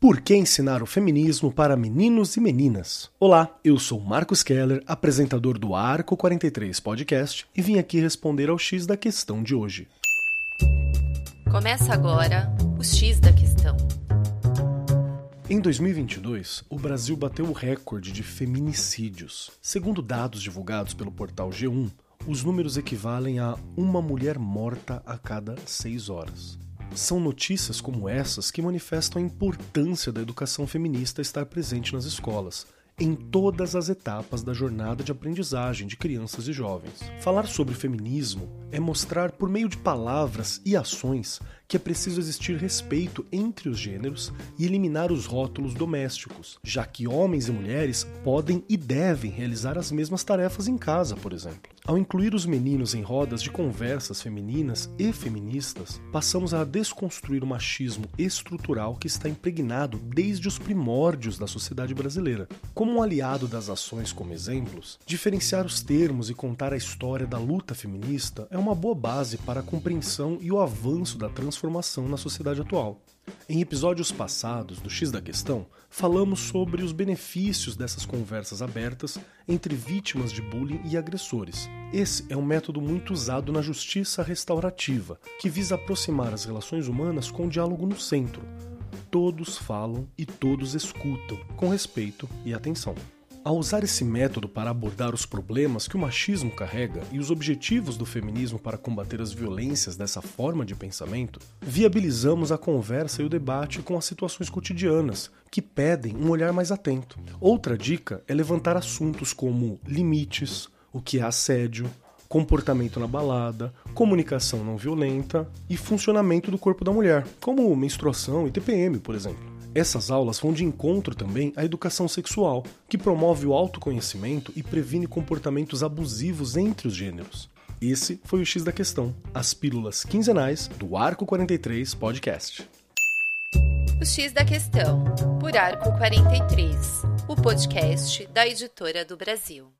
Por que ensinar o feminismo para meninos e meninas? Olá, eu sou Marcos Keller, apresentador do Arco 43 Podcast, e vim aqui responder ao X da questão de hoje. Começa agora o X da questão. Em 2022, o Brasil bateu o recorde de feminicídios. Segundo dados divulgados pelo portal G1, os números equivalem a uma mulher morta a cada seis horas. São notícias como essas que manifestam a importância da educação feminista estar presente nas escolas, em todas as etapas da jornada de aprendizagem de crianças e jovens. Falar sobre feminismo é mostrar por meio de palavras e ações que é preciso existir respeito entre os gêneros e eliminar os rótulos domésticos, já que homens e mulheres podem e devem realizar as mesmas tarefas em casa, por exemplo. Ao incluir os meninos em rodas de conversas femininas e feministas, passamos a desconstruir o machismo estrutural que está impregnado desde os primórdios da sociedade brasileira. Como um aliado das ações como exemplos, diferenciar os termos e contar a história da luta feminista é uma boa base para a compreensão e o avanço da transformação na sociedade atual. Em episódios passados do X da Questão, falamos sobre os benefícios dessas conversas abertas entre vítimas de bullying e agressores. Esse é um método muito usado na justiça restaurativa, que visa aproximar as relações humanas com o diálogo no centro. Todos falam e todos escutam, com respeito e atenção. Ao usar esse método para abordar os problemas que o machismo carrega e os objetivos do feminismo para combater as violências dessa forma de pensamento, viabilizamos a conversa e o debate com as situações cotidianas, que pedem um olhar mais atento. Outra dica é levantar assuntos como limites, o que é assédio, comportamento na balada, comunicação não violenta e funcionamento do corpo da mulher, como menstruação e TPM, por exemplo. Essas aulas vão de encontro também à educação sexual, que promove o autoconhecimento e previne comportamentos abusivos entre os gêneros. Esse foi o X da questão, as pílulas quinzenais do Arco 43 Podcast. O X da questão, por Arco 43, o podcast da editora do Brasil.